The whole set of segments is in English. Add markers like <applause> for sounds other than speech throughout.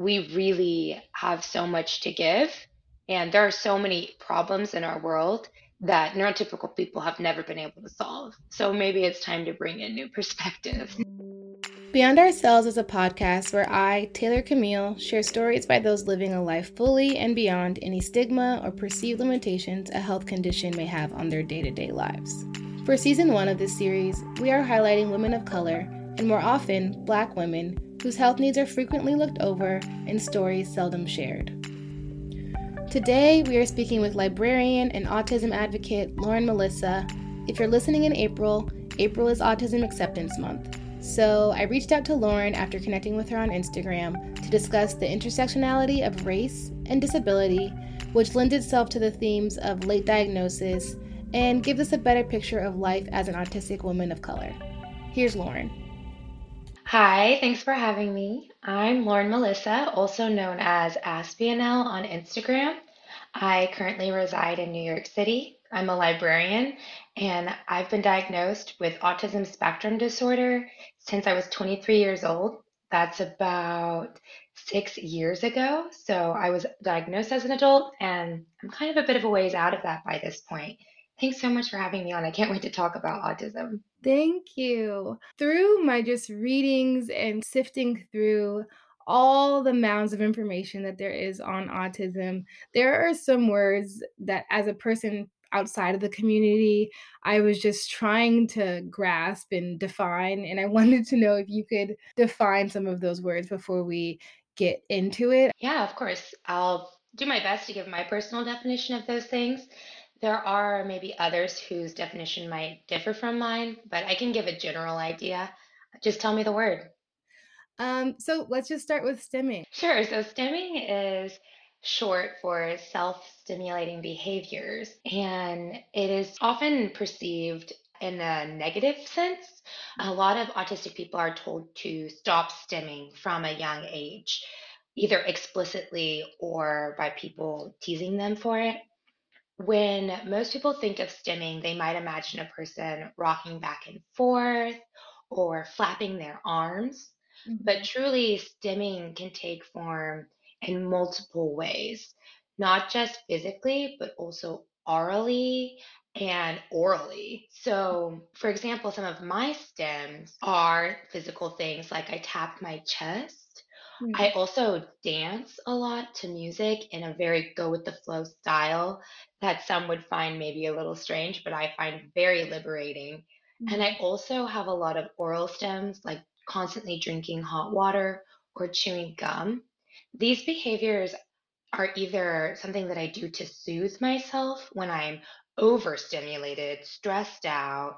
we really have so much to give. And there are so many problems in our world that neurotypical people have never been able to solve. So maybe it's time to bring in new perspectives. Beyond Ourselves is a podcast where I, Taylor Camille, share stories by those living a life fully and beyond any stigma or perceived limitations a health condition may have on their day to day lives. For season one of this series, we are highlighting women of color, and more often, black women, whose health needs are frequently looked over and stories seldom shared. Today, we are speaking with librarian and autism advocate Lauren Melissa. If you're listening in April, April is Autism Acceptance Month. So I reached out to Lauren after connecting with her on Instagram to discuss the intersectionality of race and disability, which lends itself to the themes of late diagnosis and gives us a better picture of life as an autistic woman of color. Here's Lauren. Hi, thanks for having me. I'm Lauren Melissa, also known as Aspianel on Instagram. I currently reside in New York City. I'm a librarian and I've been diagnosed with autism spectrum disorder since I was 23 years old. That's about six years ago. So I was diagnosed as an adult and I'm kind of a bit of a ways out of that by this point. Thanks so much for having me on. I can't wait to talk about autism. Thank you. Through my just readings and sifting through all the mounds of information that there is on autism, there are some words that, as a person outside of the community, I was just trying to grasp and define. And I <laughs> wanted to know if you could define some of those words before we get into it. Yeah, of course. I'll do my best to give my personal definition of those things. There are maybe others whose definition might differ from mine, but I can give a general idea. Just tell me the word. Um, so let's just start with stimming. Sure. So, stimming is short for self stimulating behaviors, and it is often perceived in a negative sense. A lot of autistic people are told to stop stimming from a young age, either explicitly or by people teasing them for it. When most people think of stimming, they might imagine a person rocking back and forth or flapping their arms. But Mhm. truly, stimming can take form in multiple ways, not just physically, but also orally and aurally. So, for example, some of my stims are physical things like I tap my chest. Mm, I also dance a lot to music in a very go with the flow style that some would find maybe a little strange, but I find very liberating. And I mhm. also have a lot of oral stims, like constantly drinking hot water or chewing gum. These behaviors are either something that I do to soothe myself when I'm overstimulated, stressed out,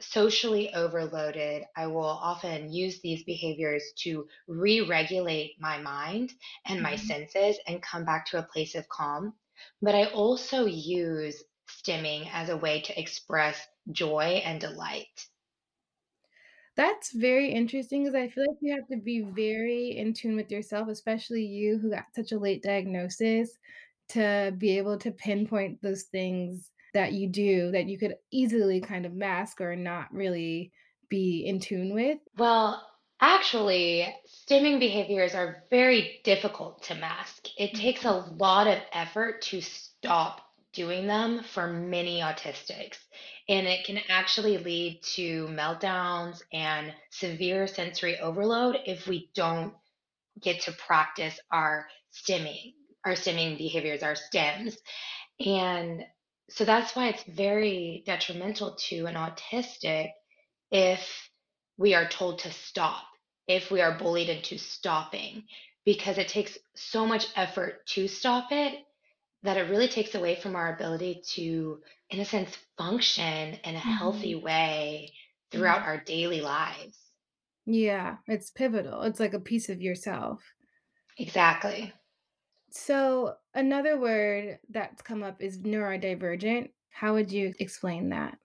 socially overloaded, I will often use these behaviors to re regulate my mind and my Mhm. senses and come back to a place of calm. But I also use stimming as a way to express joy and delight. That's very interesting because I feel like you have to be very in tune with yourself, especially you who got such a late diagnosis, to be able to pinpoint those things that you do that you could easily kind of mask or not really be in tune with. Well, actually, stimming behaviors are very difficult to mask. It mm-hmm. takes a lot of effort to stop doing them for many autistics. And it can actually lead to meltdowns and severe sensory overload if we don't get to practice our stimming, our stimming behaviors, our stims. And so that's why it's very detrimental to an autistic if we are told to stop, if we are bullied into stopping, because it takes so much effort to stop it that it really takes away from our ability to, in a sense, function in a healthy Mhm. way throughout Mhm. our daily lives. Yeah, it's pivotal. It's like a piece of yourself. Exactly. So, another word that's come up is neurodivergent. How would you explain that?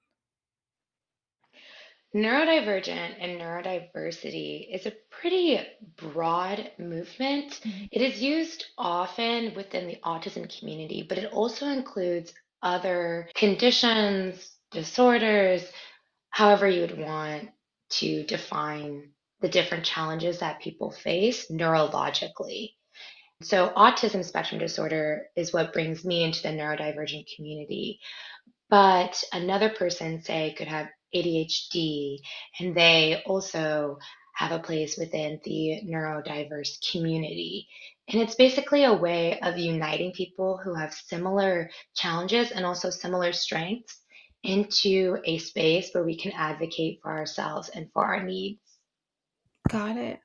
Neurodivergent and neurodiversity is a pretty broad movement. Mhm. It is used often within the autism community, but it also includes other conditions, disorders, however you would want to define the different challenges that people face neurologically. So, autism spectrum disorder is what brings me into the neurodivergent community. But another person, say, could have ADHD, and they also have a place within the neurodiverse community. And it's basically a way of uniting people who have similar challenges and also similar strengths into a space where we can advocate for ourselves and for our needs. Got it.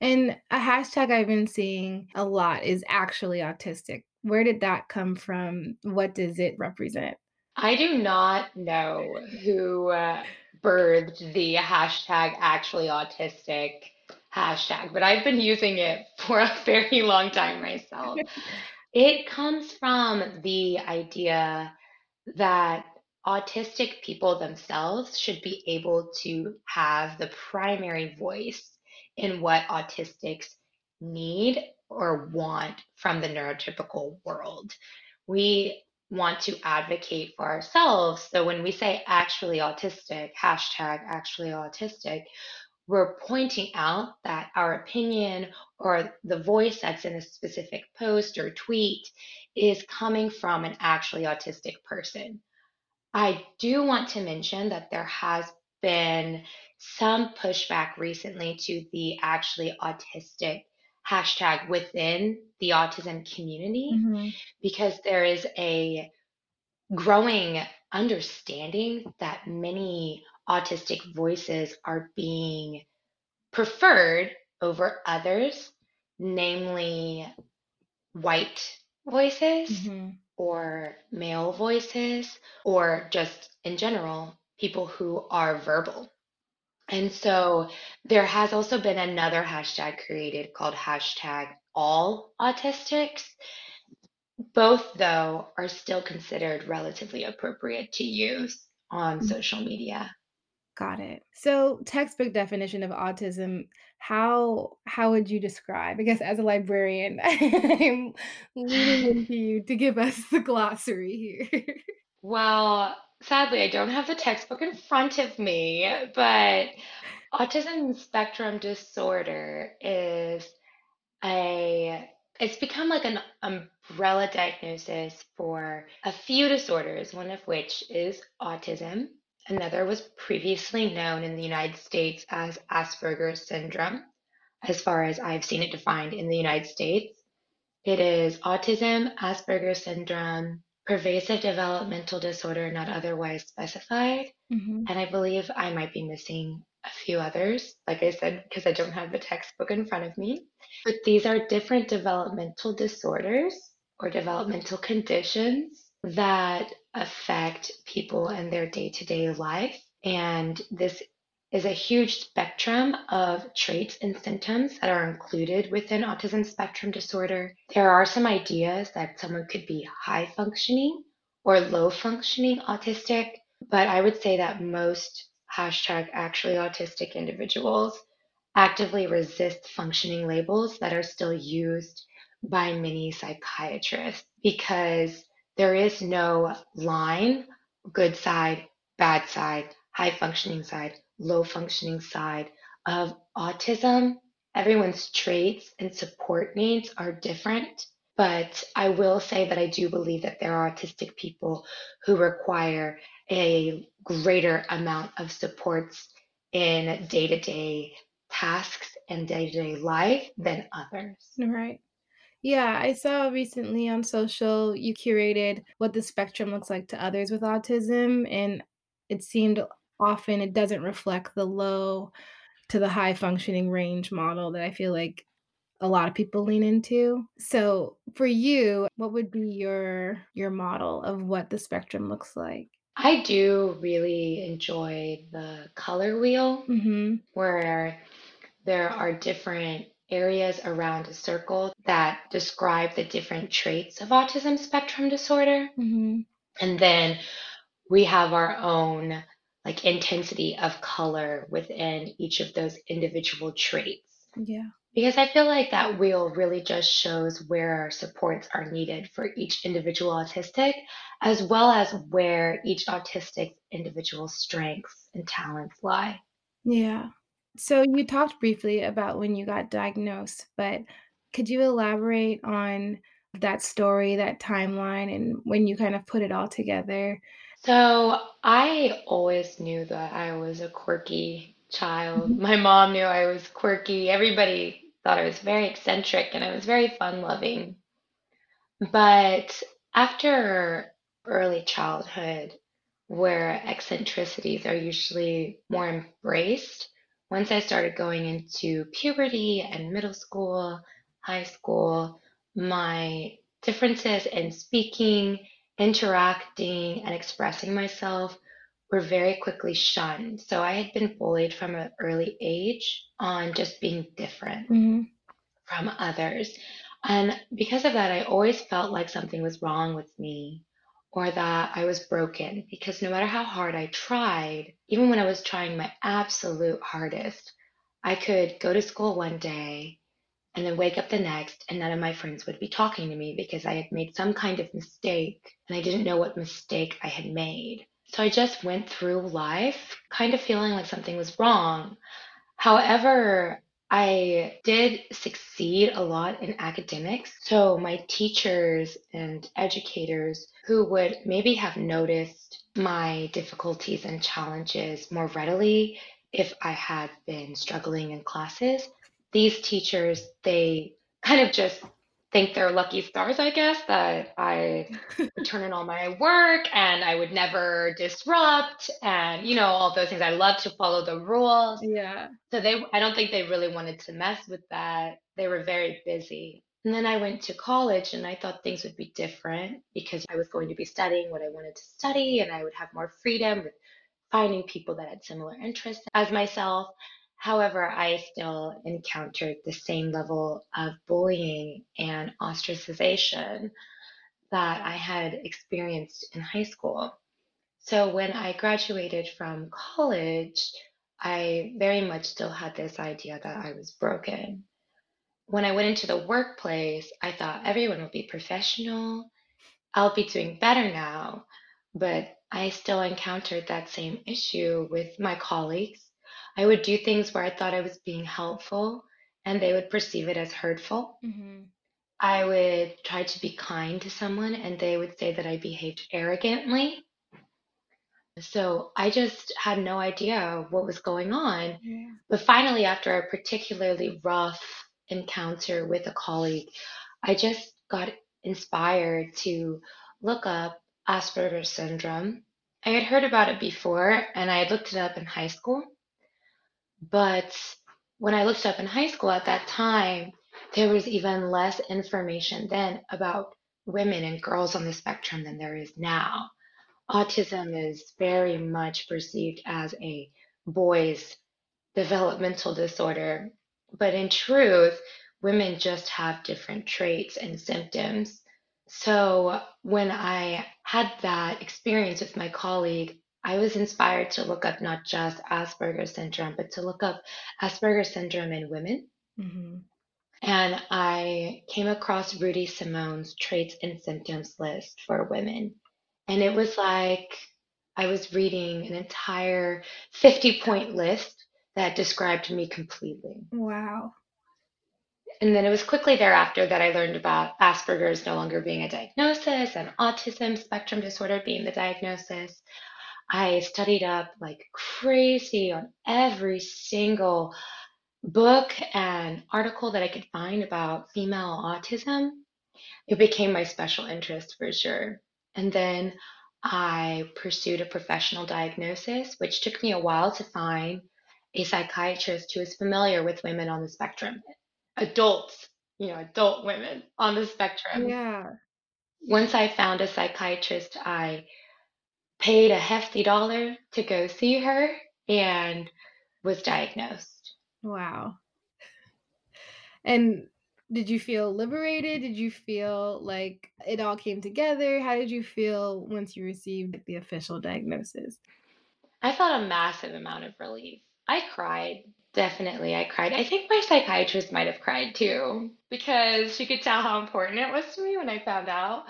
And a hashtag I've been seeing a lot is actually autistic. Where did that come from? What does it represent? I do not know who uh, birthed the hashtag actually autistic hashtag, but I've been using it <laughs> for a very long time myself. <laughs> it comes from the idea that autistic people themselves should be able to have the primary voice in what autistics need or want from the neurotypical world. We want to advocate for ourselves. So when we say actually autistic, hashtag actually autistic, we're pointing out that our opinion or the voice that's in a specific post or tweet is coming from an actually autistic person. I do want to mention that there has been some pushback recently to the actually autistic hashtag within the autism community Mm-hmm. because there is a growing understanding that many autistic voices are being preferred over others, namely white voices Mm-hmm. or male voices, or just in general, people who are verbal. And so there has also been another hashtag created called hashtag all autistics. Both, though, are still considered relatively appropriate to use on Mm. social media. Got it. So, textbook definition of autism, how how would you describe? I guess as a librarian, <laughs> I'm leaning <sighs> into you to give us the glossary here. <laughs> Well, sadly, I don't have the textbook in front of me, but autism spectrum disorder is a it's become like an umbrella diagnosis for a few disorders, one of which is autism. Another was previously known in the United States as Asperger's syndrome, as far as I've seen it defined in the United States. It is autism, Asperger's syndrome, pervasive developmental disorder not otherwise specified. hmm And I believe I might be missing a few others, like I said, because I don't have the textbook in front of me. But these are different developmental disorders or developmental conditions that affect people in their day to day life. And this is a huge spectrum of traits and symptoms that are included within autism spectrum disorder. There are some ideas that someone could be high functioning or low functioning autistic, but I would say that most hashtag actually autistic individuals actively resist functioning labels that are still used by many psychiatrists because there is no line, good side, bad side, high functioning side, low functioning side of autism. Everyone's traits and support needs are different. But I will say that I do believe that there are autistic people who require a greater amount of supports in day to day tasks and day to day life than others. Right. Yeah, I saw recently on social you curated what the spectrum looks like to others with autism, and it seemed often it doesn't reflect the low to the high functioning range model that I feel like a lot of people lean into. So, for you, what would be your your model of what the spectrum looks like? I do really enjoy the color wheel Mhm. where there are different areas around a circle that describe the different traits of autism spectrum disorder. Mhm. And then we have our own like intensity of color within each of those individual traits. Yeah. Because I feel like that wheel really just shows where supports are needed for each individual autistic, as well as where each autistic individual's strengths and talents lie. Yeah. So you talked briefly about when you got diagnosed, but could you elaborate on that story, that timeline, and when you kind of put it all together? So I always knew that I was a quirky child. Mhm. My mom knew I was quirky. Everybody thought I was very eccentric and I was very fun-loving. But after early childhood, where eccentricities are usually more embraced, once I started going into puberty and middle school, high school, my differences in speaking, interacting, and expressing myself were very quickly shunned. So I had been bullied from an early age on just being different Mhm. from others. And because of that, I always felt like something was wrong with me or that I was broken because no matter how hard I tried, even when I was trying my absolute hardest, I could go to school one day and then wake up the next and none of my friends would be talking to me because I had made some kind of mistake and I didn't know what mistake I had made. So I just went through life kind of feeling like something was wrong. However, I did succeed a lot in academics. So my teachers and educators who would maybe have noticed my difficulties and challenges more readily if I had been struggling in classes, these teachers, they kind of just think they're lucky stars, I guess, that I <laughs> would turn in all my work and I would never disrupt and, you know, all those things. I love to follow the rules. Yeah. So they, I don't think they really wanted to mess with that. They were very busy. And then I went to college and I thought things would be different because I was going to be studying what I wanted to study and I would have more freedom with finding people that had similar interests as myself. However, I still encountered the same level of bullying and ostracization that I had experienced in high school. So when I graduated from college, I very much still had this idea that I was broken. When I went into the workplace, I thought everyone will be professional. I'll be doing better now. But I still encountered that same issue with my colleagues. I would do things where I thought I was being helpful, and they would perceive it as hurtful. Mhm. I would try to be kind to someone, and they would say that I behaved arrogantly. So I just had no idea what was going on. Yeah. But finally, after a particularly rough encounter with a colleague, I just got inspired to look up Asperger's syndrome. I had heard about it before and I had looked it up in high school, but when I looked up in high school at that time, there was even less information then about women and girls on the spectrum than there is now autism is very much perceived as a boy's developmental disorder, but in truth, women just have different traits and symptoms. So when I had that experience with my colleague, I was inspired to look up not just Asperger's syndrome, but to look up Asperger's syndrome in women. Mhm. And I came across Rudy Simone's traits and symptoms list for women. And it was like I was reading an entire 50 point list that described me completely. Wow. And then it was quickly thereafter that I learned about Asperger's no longer being a diagnosis and autism spectrum disorder being the diagnosis. I studied up like crazy on every single book and article that I could find about female autism. It became my special interest for sure. And then I pursued a professional diagnosis, which took me a while to find a psychiatrist who is familiar with women on the spectrum, adults, you know, adult women on the spectrum. Yeah. Once I found a psychiatrist, I paid a hefty dollar to go see her and was diagnosed. Wow. And did you feel liberated? Did you feel like it all came together? How did you feel once you received the official diagnosis? I felt a massive amount of relief. I cried. Definitely, I cried. I think my psychiatrist might have cried too because she could tell how important it was to me when I found out.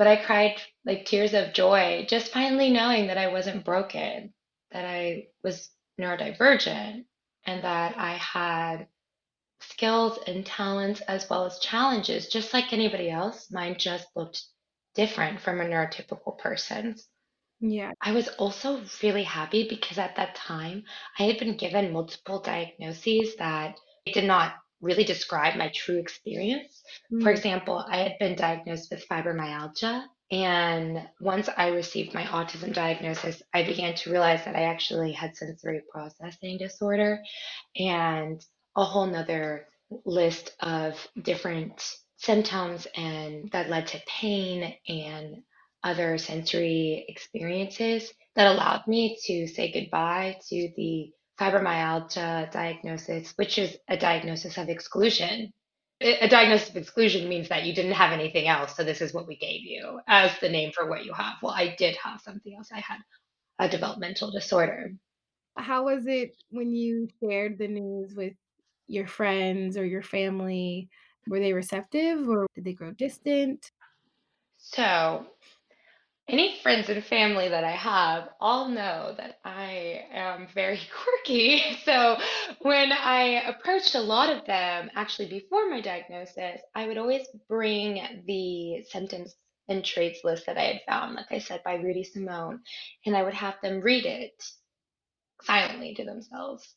But I cried like tears of joy, just finally knowing that I wasn't broken, that I was neurodivergent, and that I had skills and talents as well as challenges, just like anybody else. Mine just looked different from a neurotypical person's. Yeah. I was also really happy because at that time I had been given multiple diagnoses that did not really describe my true experience. For Mm. example, I had been diagnosed with fibromyalgia. And once I received my autism diagnosis, I began to realize that I actually had sensory processing disorder and a whole nother list of different symptoms and that led to pain and other sensory experiences that allowed me to say goodbye to the fibromyalgia diagnosis, which is a diagnosis of exclusion. A diagnosis of exclusion means that you didn't have anything else, so this is what we gave you as the name for what you have. Well, I did have something else. I had a developmental disorder. How was it when you shared the news with your friends or your family? Were they receptive or did they grow distant? So, any friends and family that I have all know that I am very <laughs> quirky. <laughs> So, when I approached a lot of them, actually before my diagnosis, I would always bring the symptoms and traits list that I had found, like I said, by Rudy Simone, and I would have them read it silently to themselves.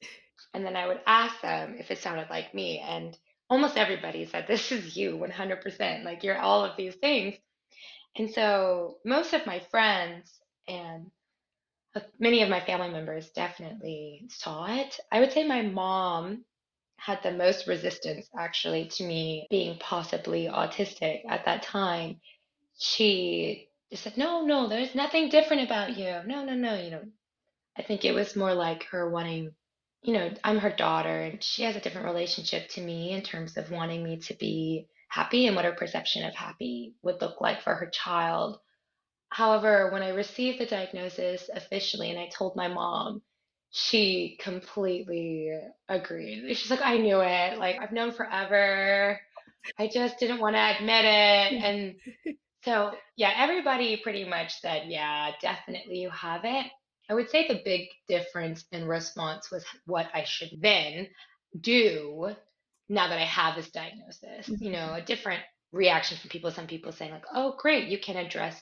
And then I would ask them if it sounded like me. And almost everybody said, This is you 100%. Like you're all of these things. And so most of my friends and many of my family members definitely saw it. I would say my mom had the most resistance actually to me being possibly autistic at that time. She just said, No, no, there's nothing different about you. No, no, no. You know, I think it was more like her wanting, you know, I'm her daughter and she has a different relationship to me in terms of wanting me to be happy and what her perception of happy would look like for her child. However, when I received the diagnosis officially and I told my mom, she completely agreed. She's like, I knew it. Like, I've known forever. I just didn't want to admit it. <laughs> And so, yeah, everybody pretty much said, yeah, definitely you have it. I would say the big difference in response was what I should then do now that I have this diagnosis. You know, mm-hmm. a different reaction from people. Some people saying, like, oh, great, you can address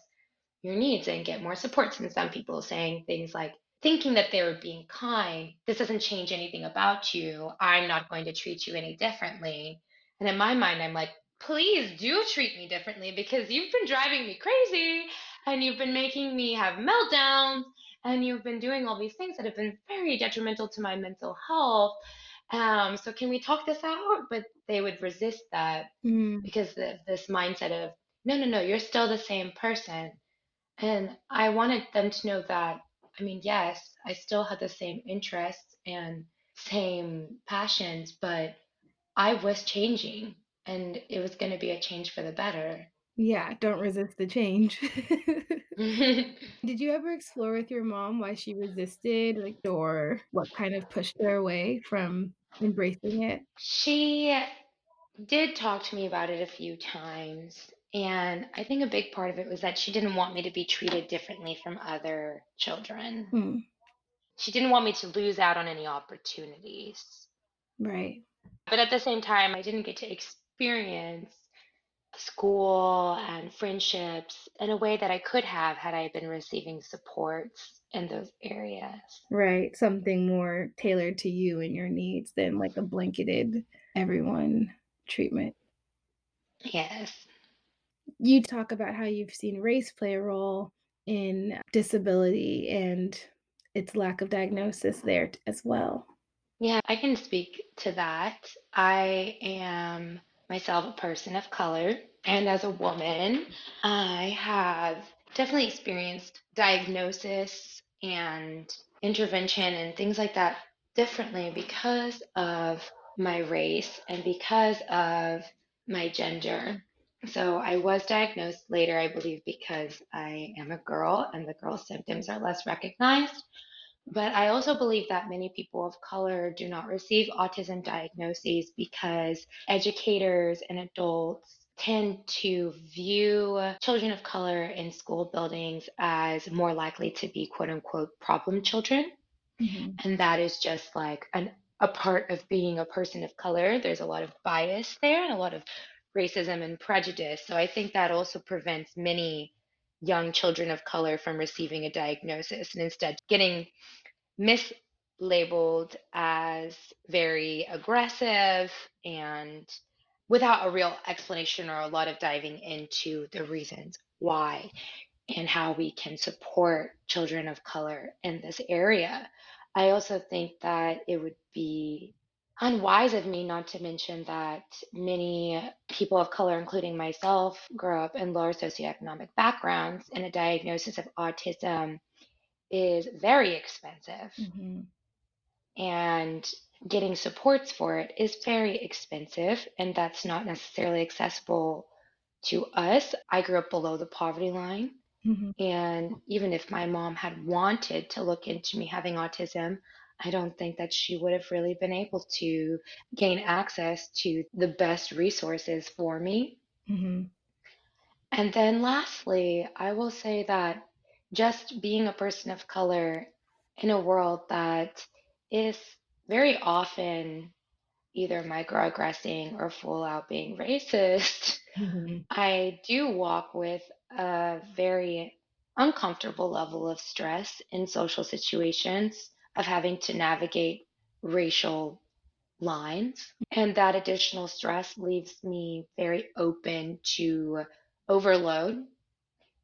your needs and get more supports. And some people saying things like, thinking that they were being kind, this doesn't change anything about you. I'm not going to treat you any differently. And in my mind, I'm like, please do treat me differently because you've been driving me crazy and you've been making me have meltdowns and you've been doing all these things that have been very detrimental to my mental health. Um, so can we talk this out? But they would resist that Mm. because of this mindset of, no, no, no, you're still the same person. And I wanted them to know that, I mean, yes, I still had the same interests and same passions, but I was changing and it was going to be a change for the better. Yeah, don't resist the change. <laughs> <laughs> Did you ever explore with your mom why she resisted, like, or what kind of pushed her away from embracing it? She did talk to me about it a few times, and I think a big part of it was that she didn't want me to be treated differently from other children. Mm, She didn't want me to lose out on any opportunities. right. But at the same time, I didn't get to experience school and friendships in a way that I could have had I been receiving supports in those areas. Right, something more tailored to you and your needs than like a blanketed everyone treatment. Yes. You talk about how you've seen race play a role in disability and its lack of diagnosis there as well. Yeah, I can speak to that. I am myself a person of color, and as a woman, I have definitely experienced diagnosis and intervention and things like that differently because of my race and because of my gender. So I was diagnosed later, I believe, because I am a girl and the girl symptoms are less recognized. But I also believe that many people of color do not receive autism diagnoses because educators and adults tend to view children of color in school buildings as more likely to be quote unquote problem children. Mhm. And that is just like an a part of being a person of color. There's a lot of bias there and a lot of racism and prejudice. So I think that also prevents many young children of color from receiving a diagnosis and instead getting mislabeled as very aggressive and without a real explanation or a lot of diving into the reasons why and how we can support children of color in this area. I also think that it would be unwise of me not to mention that many people of color, including myself, grow up in lower socioeconomic backgrounds, and a diagnosis of autism is very expensive. Mm-hmm. And getting supports for it is very expensive, and that's not necessarily accessible to us. I grew up below the poverty line. Mm-hmm. And even if my mom had wanted to look into me having autism, I don't think that she would have really been able to gain access to the best resources for me. Mm-hmm. And then lastly, I will say that just being a person of color in a world that is very often either microaggressing or full out being <laughs> racist, Mm-hmm. I do walk with a very uncomfortable level of stress in social situations of having to navigate racial lines. And that additional stress leaves me very open to overload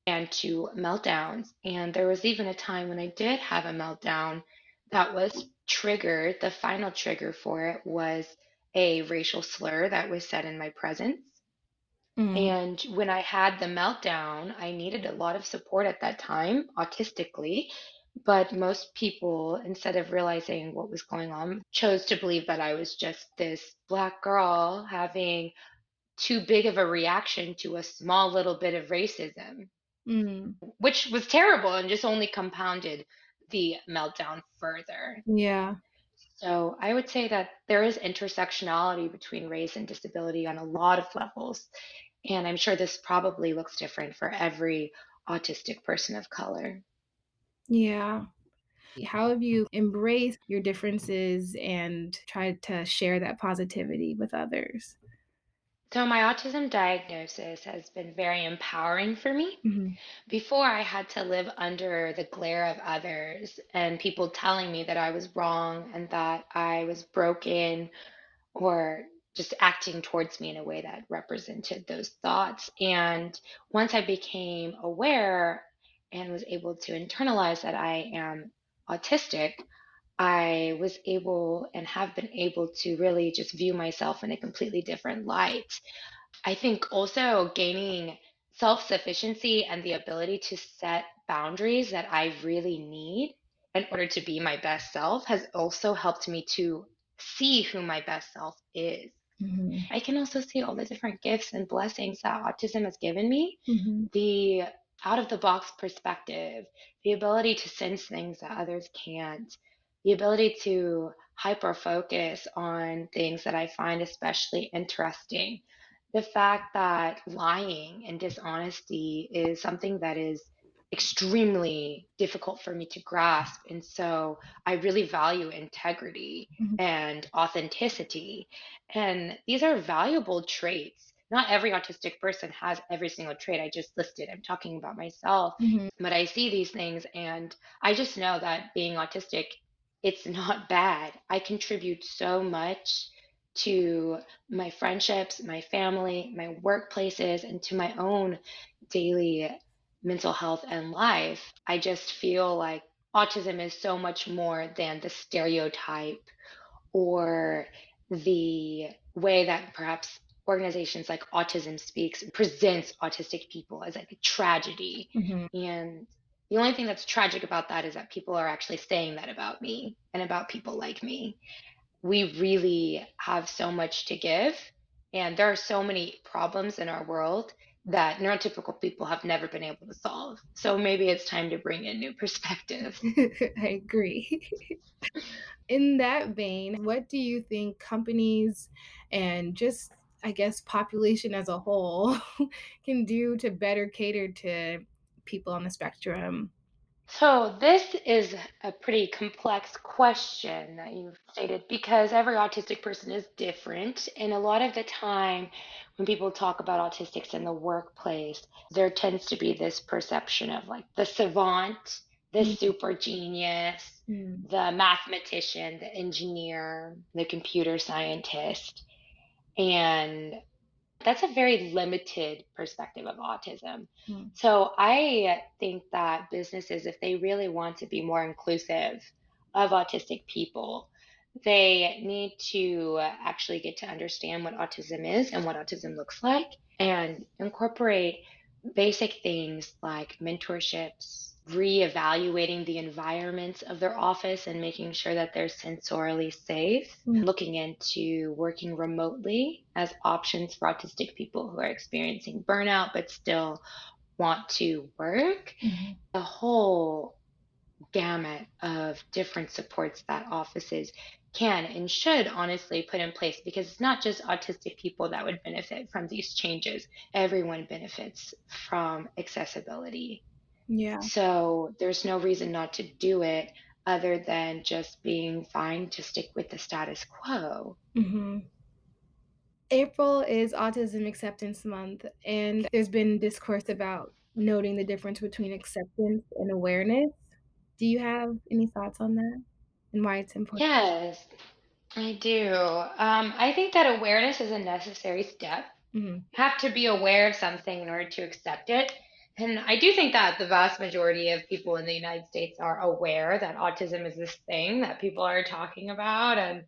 and to meltdowns. And there was even a time when I did have a meltdown that was triggered. The final trigger for it was a racial slur that was said in my presence. Mm-hmm. And when I had the meltdown, I needed a lot of support at that time, autistically. But most people, instead of realizing what was going on, chose to believe that I was just this black girl having too big of a reaction to a small little bit of racism, Mm-hmm. which was terrible and just only compounded the meltdown further. Yeah. So I would say that there is intersectionality between race and disability on a lot of levels. And I'm sure this probably looks different for every autistic person of color. Yeah. How have you embraced your differences and tried to share that positivity with others? So, my autism diagnosis has been very empowering for me. Mm-hmm. Before, I had to live under the glare of others and people telling me that I was wrong and that I was broken or just acting towards me in a way that represented those thoughts. And once I became aware and was able to internalize that I am autistic, I was able and have been able to really just view myself in a completely different light. I think also gaining self sufficiency and the ability to set boundaries that I really need in order to be my best self has also helped me to see who my best self is. Mm-hmm. I can also see all the different gifts and blessings that autism has given me. Mm-hmm. The out of the box perspective, the ability to sense things that others can't, the ability to hyper focus on things that I find especially interesting. The fact that lying and dishonesty is something that is extremely difficult for me to grasp. And so I really value integrity Mhm. and authenticity. And these are valuable traits. Not every autistic person has every single trait I just listed. I'm talking about myself, Mm-hmm. but I see these things and I just know that being autistic, it's not bad. I contribute so much to my friendships, my family, my workplaces, and to my own daily mental health and life. I just feel like autism is so much more than the stereotype or the way that perhaps organizations like Autism Speaks presents autistic people as like a tragedy. Mm-hmm. And the only thing that's tragic about that is that people are actually saying that about me and about people like me. We really have so much to give, and there are so many problems in our world that neurotypical people have never been able to solve. So maybe it's time to bring in new perspective. <laughs> I agree. <laughs> In that vein, what do you think companies and just, I guess, population as a whole <laughs> can do to better cater to people on the spectrum? So, this is a pretty complex question that you've stated because every autistic person is different. And a lot of the time, when people talk about autistics in the workplace, there tends to be this perception of like the savant, the Mm, super genius, mm, the mathematician, the engineer, the computer scientist. And that's a very limited perspective of autism. mm, So I think that businesses, if they really want to be more inclusive of autistic people, they need to actually get to understand what autism is and what autism looks like and incorporate basic things like mentorships, reevaluating the environments of their office and making sure that they're sensorially safe, mm, looking into working remotely as options for autistic people who are experiencing burnout but still want to work. mhm, The whole gamut of different supports that offices can and should honestly put in place because it's not just autistic people that would benefit from these changes. Everyone benefits from accessibility. Yeah. So there's no reason not to do it other than just being fine to stick with the status quo. hmm April is Autism Acceptance Month, and there's been discourse about noting the difference between acceptance and awareness. Do you have any thoughts on that and why it's important? Yes, I do. Um, I think that awareness is a necessary step. hmm You have to be aware of something in order to accept it. And I do think that the vast majority of people in the United States are aware that autism is this thing that people are talking about. And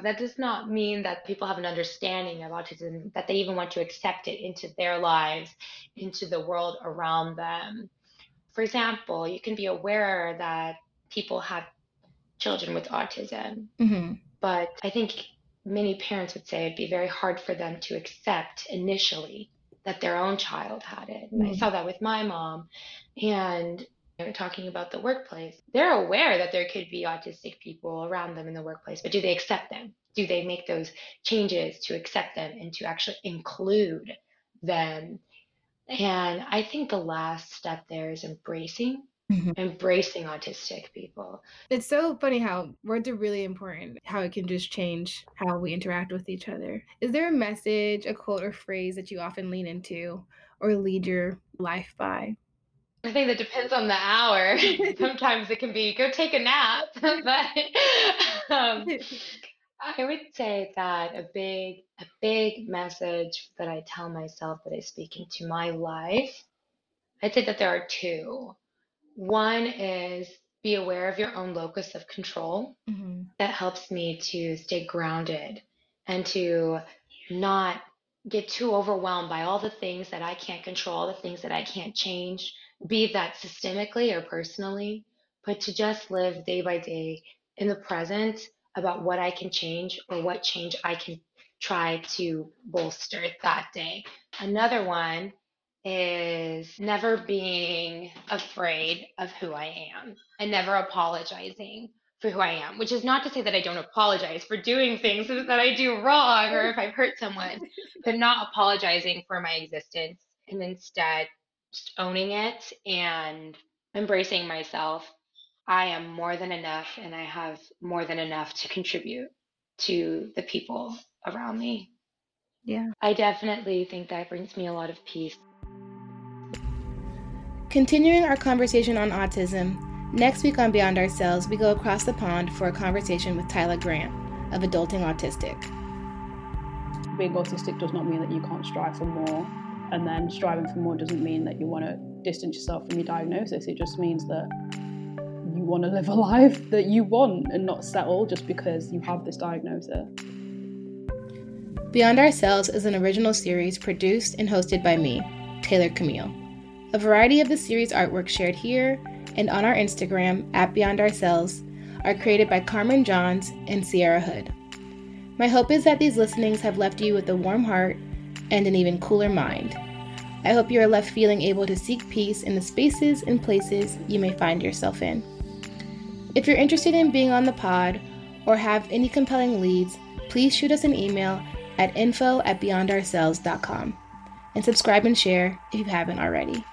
that does not mean that people have an understanding of autism, that they even want to accept it into their lives, into the world around them. For example, you can be aware that people have children with autism, hmm but I think many parents would say it'd be very hard for them to accept initially that their own child had it. And I mm saw that with my mom. And they were talking about the workplace. They're aware that there could be autistic people around them in the workplace, but do they accept them? Do they make those changes to accept them and to actually include them? And I think the last step there is embracing, hmm embracing autistic people. It's so funny how words are really important, how it can just change how we interact with each other. Is there a message, a quote, or phrase that you often lean into or lead your life by? I think that depends on the hour. <laughs> Sometimes it can be go take a nap, <laughs> but um, <laughs> I would say that a big a big message that I tell myself that is speaking to my life, I'd say that there are two. One is be aware of your own locus of control. hmm That helps me to stay grounded and to not get too overwhelmed by all the things that I can't control, the things that I can't change, be that systemically or personally, but to just live day by day in the present about what I can change or what change I can try to bolster that day. Another one is never being afraid of who I am and never apologizing for who I am, which is not to say that I don't apologize for doing things <laughs> that I do wrong or if I've hurt someone, <laughs> but not apologizing for my existence and instead just owning it and embracing myself. I am more than enough and I have more than enough to contribute to the people around me. Yeah. I definitely think that brings me a lot of peace. Continuing our conversation on autism, next week on Beyond Ourselves, we go across the pond for a conversation with Tyler Grant of Adulting Autistic. being autistic does not mean that you can't strive for more. And then striving for more doesn't mean that you want to distance yourself from your diagnosis. It just means that you want to live a <laughs> life that you want and not settle just because you have this diagnosis. Beyond Ourselves is an original series produced and hosted by me, Taylor Camille. A variety of the series artwork shared here and on our Instagram at Beyond Ourselves are created by Carmen Johns and Sierra Hood. My hope is that these listenings have left you with a warm heart and an even cooler mind. I hope you are left feeling able to seek peace in the spaces and places you may find yourself in. If you're interested in being on the pod or have any compelling leads, please shoot us an email at info at beyondourselves.com and subscribe and share if you haven't already.